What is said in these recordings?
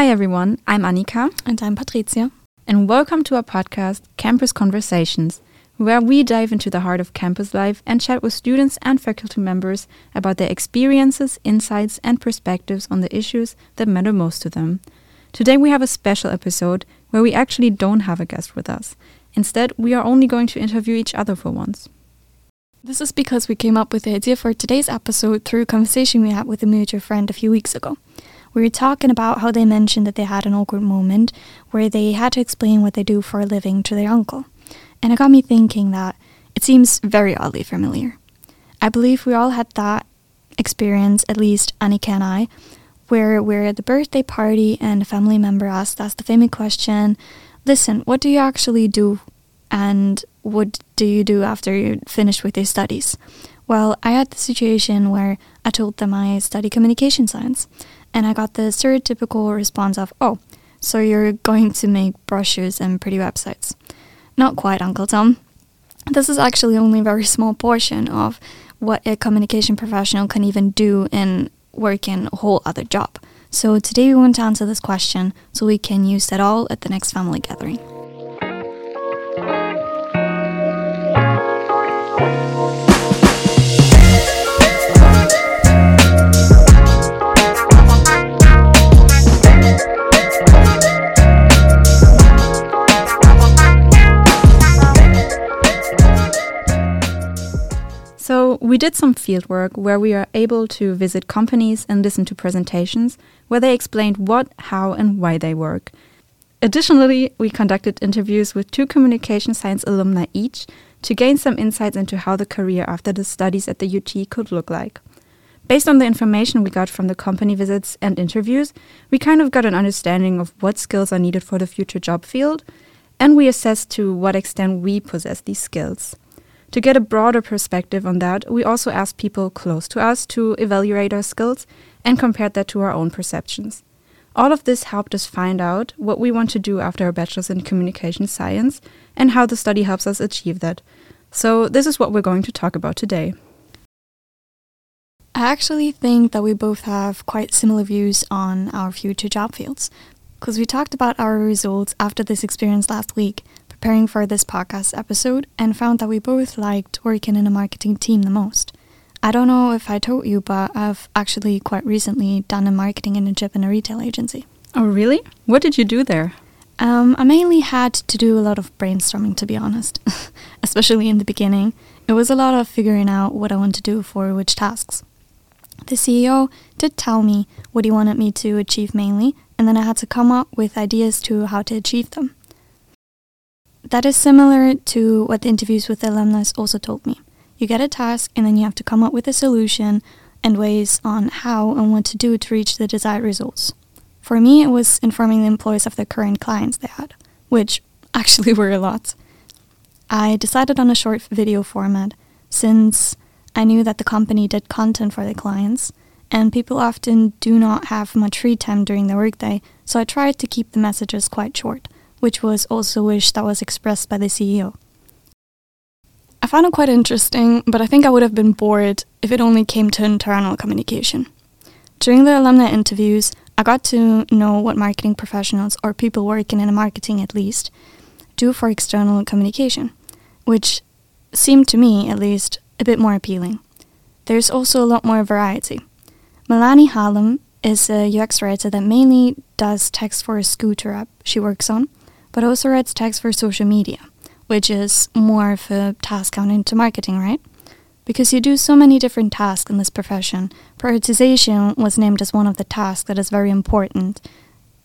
Hi everyone, I'm Annika. And I'm Patricia. And welcome to our podcast, Campus Conversations, where we dive into the heart of campus life and chat with students and faculty members about their experiences, insights, and perspectives on the issues that matter most to them. Today we have a special episode where we actually don't have a guest with us. Instead, we are only going to interview each other for once. This is because we came up with the idea for today's episode through a conversation we had with a mutual friend a few weeks ago. We were talking about how they mentioned that they had an awkward moment where they had to explain what they do for a living to their uncle. And it got me thinking that it seems very oddly familiar. I believe we all had that experience, at least Annika and I, where we're at the birthday party and a family member asked us the famous question Listen, what do you actually do? And what do you do after you finish with your studies? Well, I had the situation where I told them I study communication science, and I got the stereotypical response of, oh, so you're going to make brochures and pretty websites. Not quite, Uncle Tom. This is actually only a very small portion of what a communication professional can even do in working a whole other job. So today we want to answer this question so we can use that all at the next family gathering. Did some fieldwork where we are able to visit companies and listen to presentations where they explained what, how, and why they work. Additionally, we conducted interviews with two communication science alumni each to gain some insights into how the career after the studies at the UT could look like. Based on the information we got from the company visits and interviews, we kind of got an understanding of what skills are needed for the future job field, and we assessed to what extent we possess these skills. To get a broader perspective on that, we also asked people close to us to evaluate our skills and compared that to our own perceptions. All of this helped us find out what we want to do after our bachelor's in communication science and how the study helps us achieve that. So, this is what we're going to talk about today. I actually think that we both have quite similar views on our future job fields because we talked about our results after this experience last week preparing for this podcast episode and found that we both liked working in a marketing team the most. I don't know if I told you, but I've actually quite recently done a marketing internship in a retail agency. Oh, really? What did you do there? Um, I mainly had to do a lot of brainstorming, to be honest, especially in the beginning. It was a lot of figuring out what I want to do for which tasks. The CEO did tell me what he wanted me to achieve mainly, and then I had to come up with ideas to how to achieve them. That is similar to what the interviews with the alumnus also told me. You get a task and then you have to come up with a solution and ways on how and what to do to reach the desired results. For me, it was informing the employees of the current clients they had, which actually were a lot. I decided on a short video format since I knew that the company did content for the clients, and people often do not have much free time during the workday, so I tried to keep the messages quite short which was also a wish that was expressed by the CEO. I found it quite interesting, but I think I would have been bored if it only came to internal communication. During the alumni interviews, I got to know what marketing professionals, or people working in marketing at least, do for external communication, which seemed to me, at least, a bit more appealing. There's also a lot more variety. Melanie Hallam is a UX writer that mainly does text for a scooter app she works on, but also writes text for social media, which is more of a task counting into marketing, right? Because you do so many different tasks in this profession, prioritization was named as one of the tasks that is very important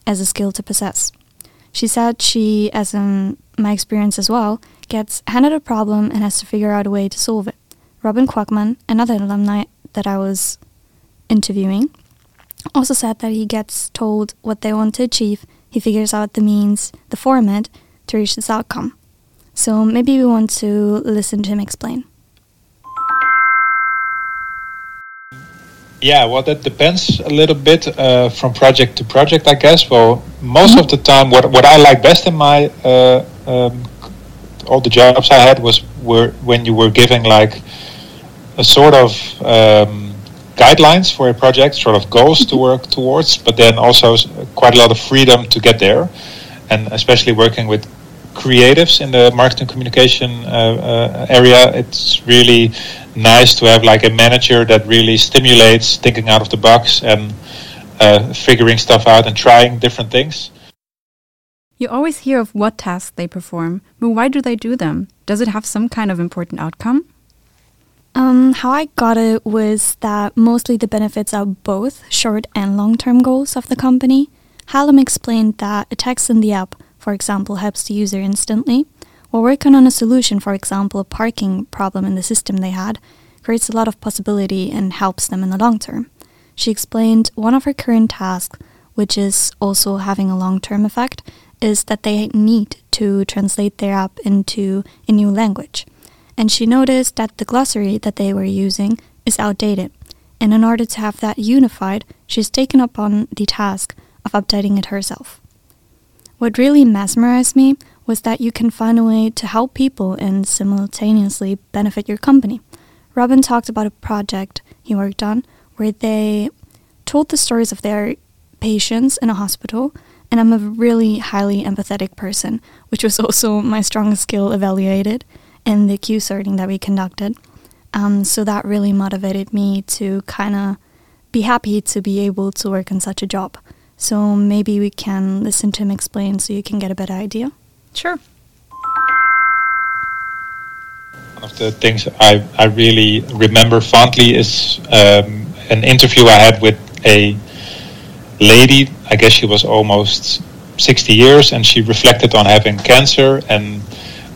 as a skill to possess. She said she, as in my experience as well, gets handed a problem and has to figure out a way to solve it. Robin Quackman, another alumni that I was interviewing, also said that he gets told what they want to achieve he figures out the means, the format, to reach this outcome. So maybe we want to listen to him explain. Yeah, well, that depends a little bit uh, from project to project, I guess. Well, most mm-hmm. of the time, what what I like best in my uh, um, all the jobs I had was were when you were giving like a sort of um, guidelines for a project, sort of goals to work towards, but then also quite a lot of freedom to get there. And especially working with creatives in the marketing communication uh, uh, area, it's really nice to have like a manager that really stimulates thinking out of the box and uh, figuring stuff out and trying different things. You always hear of what tasks they perform, but why do they do them? Does it have some kind of important outcome? Um, how I got it was that mostly the benefits are both short and long term goals of the company. Hallam explained that a text in the app, for example, helps the user instantly, while working on a solution, for example, a parking problem in the system they had, creates a lot of possibility and helps them in the long term. She explained one of her current tasks, which is also having a long term effect, is that they need to translate their app into a new language and she noticed that the glossary that they were using is outdated. And in order to have that unified, she's taken upon the task of updating it herself. What really mesmerized me was that you can find a way to help people and simultaneously benefit your company. Robin talked about a project he worked on where they told the stories of their patients in a hospital, and I'm a really highly empathetic person, which was also my strongest skill evaluated in the Q sorting that we conducted. Um, so that really motivated me to kind of be happy to be able to work on such a job. So maybe we can listen to him explain so you can get a better idea. Sure. One of the things I, I really remember fondly is um, an interview I had with a lady. I guess she was almost 60 years and she reflected on having cancer and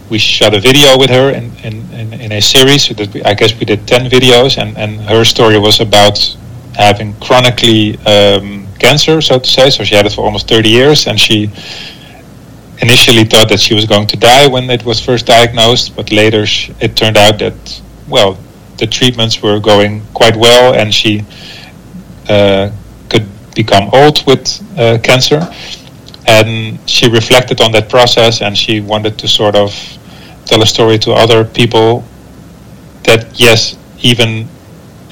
we shot a video with her in, in, in, in a series. I guess we did 10 videos, and, and her story was about having chronically um, cancer, so to say. So she had it for almost 30 years, and she initially thought that she was going to die when it was first diagnosed, but later sh- it turned out that, well, the treatments were going quite well, and she uh, could become old with uh, cancer. And she reflected on that process, and she wanted to sort of tell a story to other people that yes, even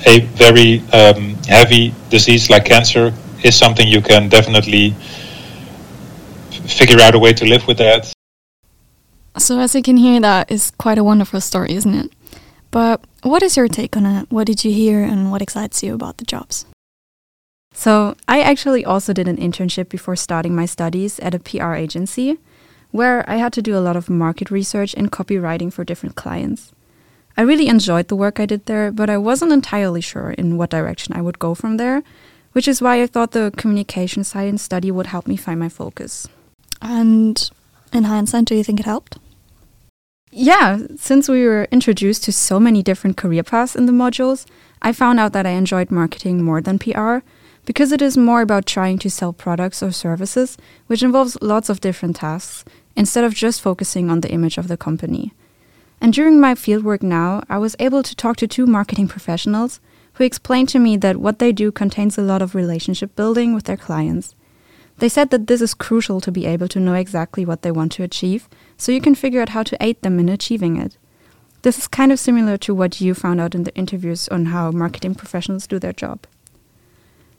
a very um, heavy disease like cancer is something you can definitely figure out a way to live with that. So, as you can hear, that is quite a wonderful story, isn't it? But what is your take on it? What did you hear and what excites you about the jobs? So, I actually also did an internship before starting my studies at a PR agency where I had to do a lot of market research and copywriting for different clients. I really enjoyed the work I did there, but I wasn't entirely sure in what direction I would go from there, which is why I thought the communication science study would help me find my focus. And in hindsight, do you think it helped? Yeah, since we were introduced to so many different career paths in the modules, I found out that I enjoyed marketing more than PR because it is more about trying to sell products or services, which involves lots of different tasks, instead of just focusing on the image of the company. And during my fieldwork now, I was able to talk to two marketing professionals who explained to me that what they do contains a lot of relationship building with their clients. They said that this is crucial to be able to know exactly what they want to achieve, so you can figure out how to aid them in achieving it. This is kind of similar to what you found out in the interviews on how marketing professionals do their job.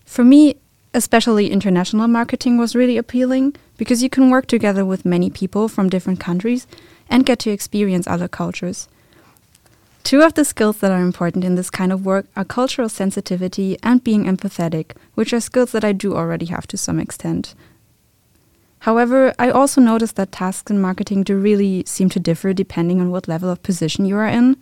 For me, especially international marketing was really appealing because you can work together with many people from different countries and get to experience other cultures. Two of the skills that are important in this kind of work are cultural sensitivity and being empathetic, which are skills that I do already have to some extent. However, I also noticed that tasks in marketing do really seem to differ depending on what level of position you are in.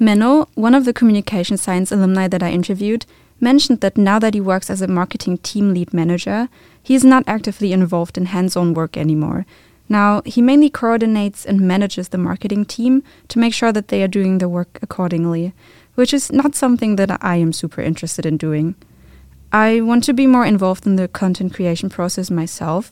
Menno, one of the communication science alumni that I interviewed, mentioned that now that he works as a marketing team lead manager, he is not actively involved in hands on work anymore. Now, he mainly coordinates and manages the marketing team to make sure that they are doing their work accordingly, which is not something that I am super interested in doing. I want to be more involved in the content creation process myself,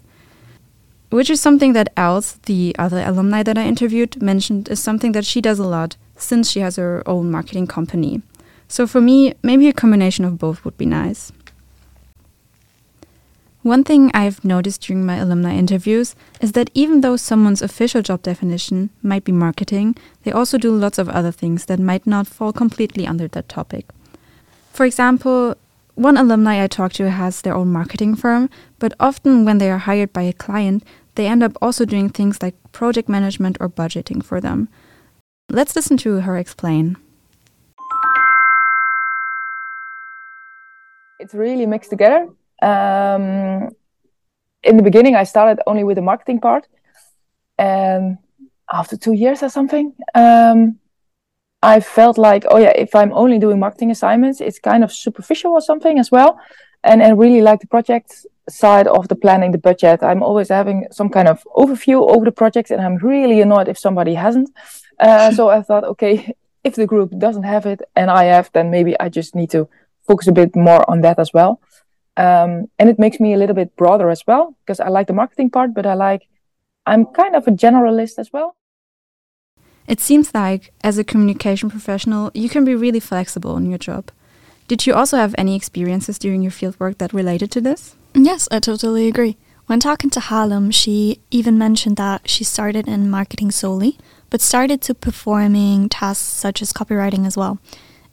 which is something that Els, the other alumni that I interviewed, mentioned is something that she does a lot since she has her own marketing company. So for me, maybe a combination of both would be nice. One thing I've noticed during my alumni interviews is that even though someone's official job definition might be marketing, they also do lots of other things that might not fall completely under that topic. For example, one alumni I talked to has their own marketing firm, but often when they are hired by a client, they end up also doing things like project management or budgeting for them. Let's listen to her explain. It's really mixed together. Um, in the beginning, I started only with the marketing part, and after two years or something, um, I felt like, oh yeah, if I'm only doing marketing assignments, it's kind of superficial or something as well. And I really like the project side of the planning, the budget. I'm always having some kind of overview over the project, and I'm really annoyed if somebody hasn't. Uh, so I thought, okay, if the group doesn't have it and I have, then maybe I just need to focus a bit more on that as well. Um, and it makes me a little bit broader as well because I like the marketing part, but I like I'm kind of a generalist as well. It seems like, as a communication professional, you can be really flexible in your job. Did you also have any experiences during your fieldwork that related to this? Yes, I totally agree. When talking to Hallam, she even mentioned that she started in marketing solely, but started to performing tasks such as copywriting as well,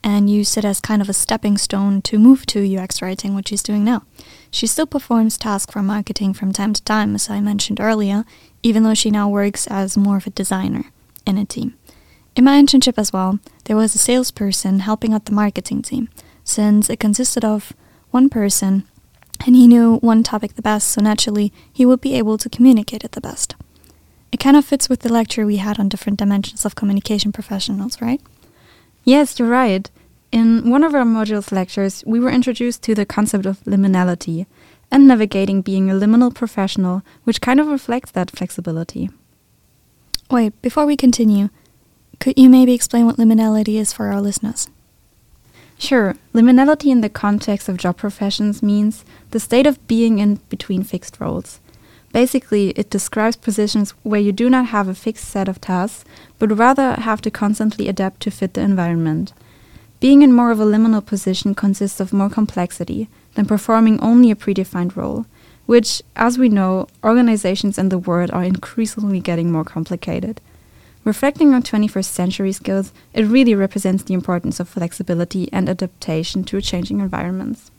and used it as kind of a stepping stone to move to UX writing, which she's doing now. She still performs tasks for marketing from time to time, as I mentioned earlier, even though she now works as more of a designer in a team. In my internship as well, there was a salesperson helping out the marketing team, since it consisted of one person and he knew one topic the best, so naturally he would be able to communicate it the best. It kind of fits with the lecture we had on different dimensions of communication professionals, right? Yes, you're right. In one of our modules lectures, we were introduced to the concept of liminality and navigating being a liminal professional, which kind of reflects that flexibility. Wait, before we continue, could you maybe explain what liminality is for our listeners? Sure. Liminality in the context of job professions means the state of being in between fixed roles. Basically, it describes positions where you do not have a fixed set of tasks, but rather have to constantly adapt to fit the environment. Being in more of a liminal position consists of more complexity than performing only a predefined role which, as we know, organizations in the world are increasingly getting more complicated. Reflecting on 21st century skills, it really represents the importance of flexibility and adaptation to changing environments.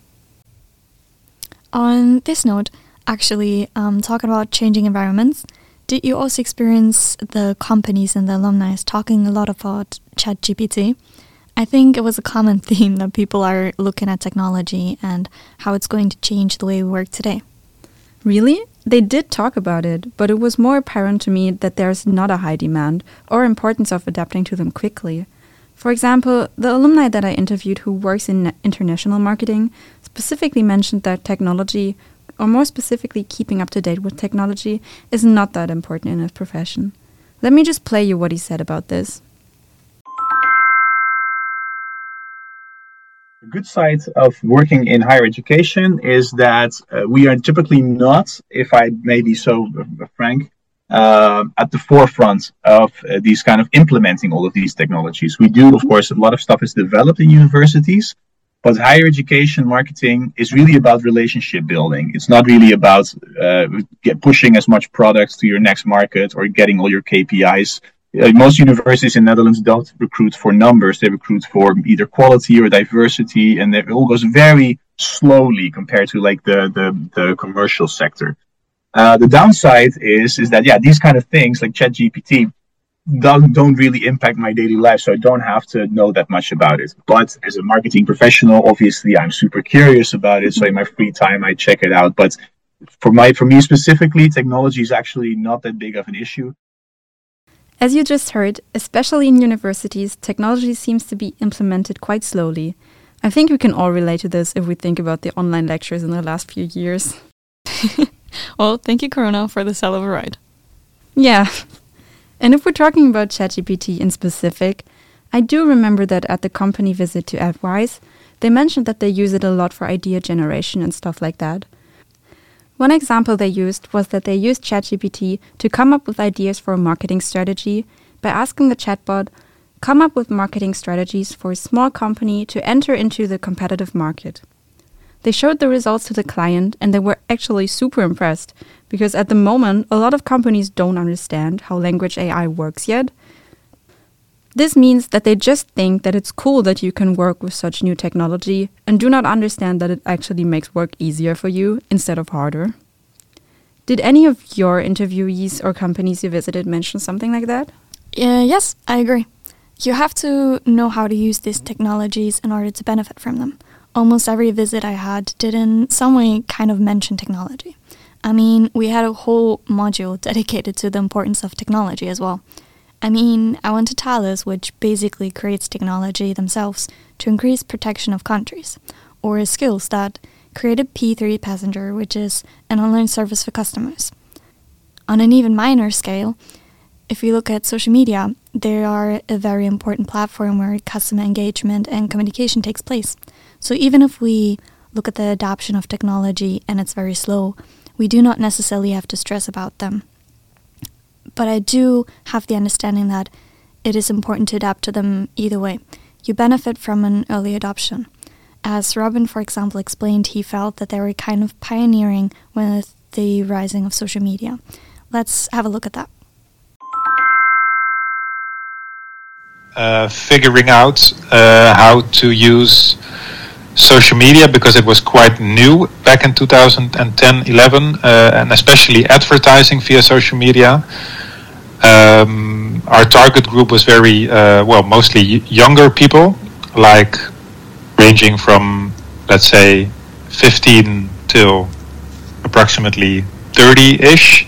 On this note, actually, um, talking about changing environments, did you also experience the companies and the alumni talking a lot about ChatGPT? I think it was a common theme that people are looking at technology and how it's going to change the way we work today. Really? They did talk about it, but it was more apparent to me that there's not a high demand or importance of adapting to them quickly. For example, the alumni that I interviewed who works in international marketing specifically mentioned that technology, or more specifically keeping up to date with technology, is not that important in his profession. Let me just play you what he said about this. Good side of working in higher education is that uh, we are typically not, if I may be so uh, frank, uh, at the forefront of uh, these kind of implementing all of these technologies. We do, of course, a lot of stuff is developed in universities, but higher education marketing is really about relationship building. It's not really about uh, pushing as much products to your next market or getting all your KPIs most universities in Netherlands don't recruit for numbers; they recruit for either quality or diversity, and it all goes very slowly compared to like the the, the commercial sector. Uh, the downside is is that yeah, these kind of things like ChatGPT don't don't really impact my daily life, so I don't have to know that much about it. But as a marketing professional, obviously, I'm super curious about it. So in my free time, I check it out. But for my for me specifically, technology is actually not that big of an issue. As you just heard, especially in universities, technology seems to be implemented quite slowly. I think we can all relate to this if we think about the online lectures in the last few years. well, thank you, Corona, for the hell of a ride. Yeah. And if we're talking about ChatGPT in specific, I do remember that at the company visit to Adwise, they mentioned that they use it a lot for idea generation and stuff like that. One example they used was that they used ChatGPT to come up with ideas for a marketing strategy by asking the chatbot, come up with marketing strategies for a small company to enter into the competitive market. They showed the results to the client and they were actually super impressed because at the moment, a lot of companies don't understand how language AI works yet. This means that they just think that it's cool that you can work with such new technology and do not understand that it actually makes work easier for you instead of harder. Did any of your interviewees or companies you visited mention something like that? Uh, yes, I agree. You have to know how to use these technologies in order to benefit from them. Almost every visit I had did in some way kind of mention technology. I mean, we had a whole module dedicated to the importance of technology as well. I mean, I went to Thales, which basically creates technology themselves to increase protection of countries, or skills that created P3 Passenger, which is an online service for customers. On an even minor scale, if we look at social media, they are a very important platform where customer engagement and communication takes place. So even if we look at the adoption of technology and it's very slow, we do not necessarily have to stress about them. But I do have the understanding that it is important to adapt to them either way. You benefit from an early adoption. As Robin, for example, explained, he felt that they were kind of pioneering with the rising of social media. Let's have a look at that. Uh, figuring out uh, how to use social media because it was quite new back in 2010 11 uh, and especially advertising via social media. Um, our target group was very uh, well mostly younger people like ranging from let's say 15 till approximately 30-ish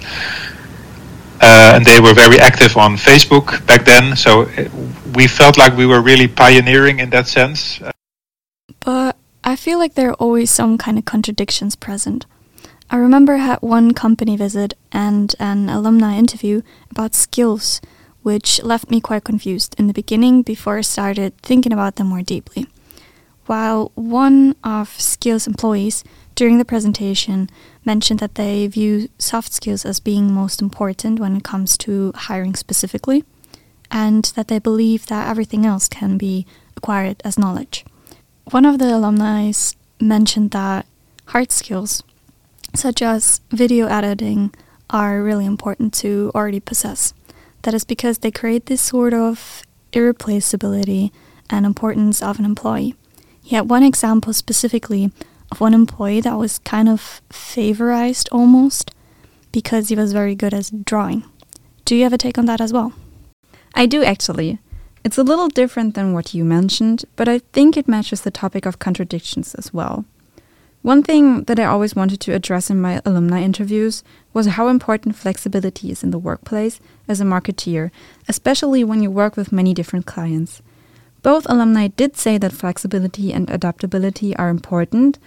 uh, and they were very active on Facebook back then so we felt like we were really pioneering in that sense I feel like there are always some kind of contradictions present I remember I had one company visit and an alumni interview about skills, which left me quite confused in the beginning before I started thinking about them more deeply. While one of skills employees during the presentation mentioned that they view soft skills as being most important when it comes to hiring specifically, and that they believe that everything else can be acquired as knowledge. One of the alumni mentioned that hard skills such as video editing, are really important to already possess. That is because they create this sort of irreplaceability and importance of an employee. He had one example specifically of one employee that was kind of favorized almost because he was very good at drawing. Do you have a take on that as well? I do actually. It's a little different than what you mentioned, but I think it matches the topic of contradictions as well. One thing that I always wanted to address in my alumni interviews was how important flexibility is in the workplace as a marketeer, especially when you work with many different clients. Both alumni did say that flexibility and adaptability are important,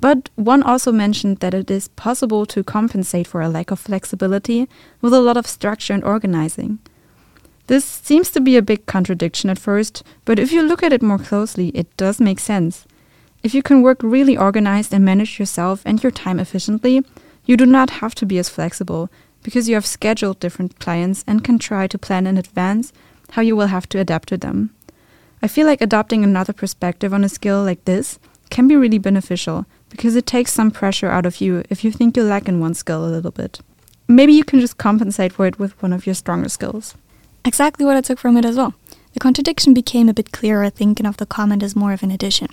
but one also mentioned that it is possible to compensate for a lack of flexibility with a lot of structure and organizing. This seems to be a big contradiction at first, but if you look at it more closely, it does make sense. If you can work really organized and manage yourself and your time efficiently, you do not have to be as flexible because you have scheduled different clients and can try to plan in advance how you will have to adapt to them. I feel like adopting another perspective on a skill like this can be really beneficial because it takes some pressure out of you if you think you lack in one skill a little bit. Maybe you can just compensate for it with one of your stronger skills. Exactly what I took from it as well. The contradiction became a bit clearer thinking of the comment as more of an addition.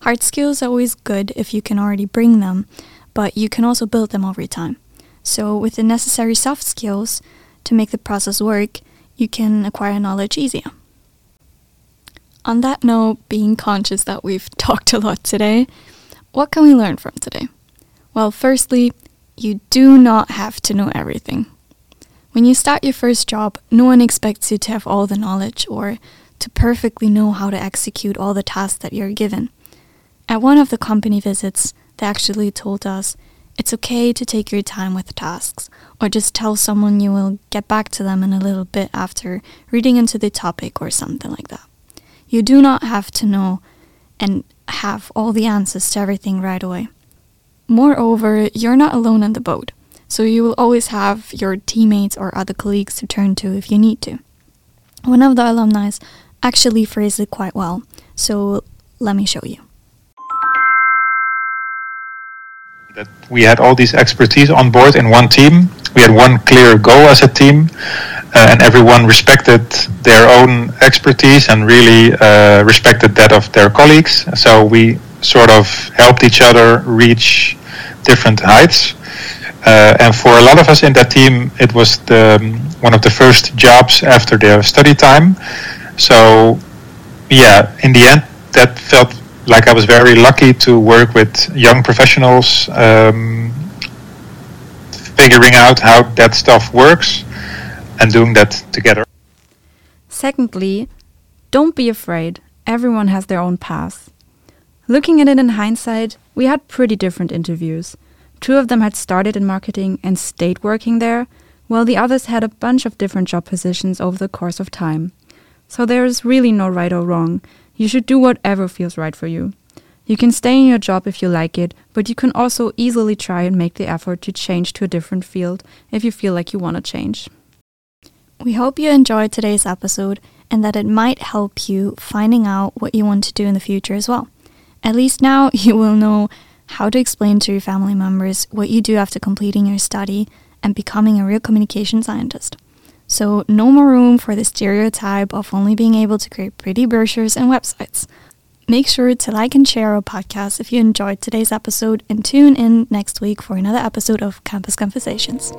Hard skills are always good if you can already bring them, but you can also build them over time. So, with the necessary soft skills to make the process work, you can acquire knowledge easier. On that note, being conscious that we've talked a lot today, what can we learn from today? Well, firstly, you do not have to know everything. When you start your first job, no one expects you to have all the knowledge or to perfectly know how to execute all the tasks that you're given. At one of the company visits, they actually told us it's okay to take your time with tasks, or just tell someone you will get back to them in a little bit after reading into the topic or something like that. You do not have to know and have all the answers to everything right away. Moreover, you're not alone in the boat, so you will always have your teammates or other colleagues to turn to if you need to. One of the alumni actually phrased it quite well, so let me show you. that we had all these expertise on board in one team. We had one clear goal as a team, uh, and everyone respected their own expertise and really uh, respected that of their colleagues. So we sort of helped each other reach different heights. Uh, and for a lot of us in that team, it was the, um, one of the first jobs after their study time. So, yeah, in the end, that felt like I was very lucky to work with young professionals, um, figuring out how that stuff works and doing that together. Secondly, don't be afraid. Everyone has their own path. Looking at it in hindsight, we had pretty different interviews. Two of them had started in marketing and stayed working there, while the others had a bunch of different job positions over the course of time. So there is really no right or wrong. You should do whatever feels right for you. You can stay in your job if you like it, but you can also easily try and make the effort to change to a different field if you feel like you want to change. We hope you enjoyed today's episode and that it might help you finding out what you want to do in the future as well. At least now you will know how to explain to your family members what you do after completing your study and becoming a real communication scientist. So, no more room for the stereotype of only being able to create pretty brochures and websites. Make sure to like and share our podcast if you enjoyed today's episode and tune in next week for another episode of Campus Conversations.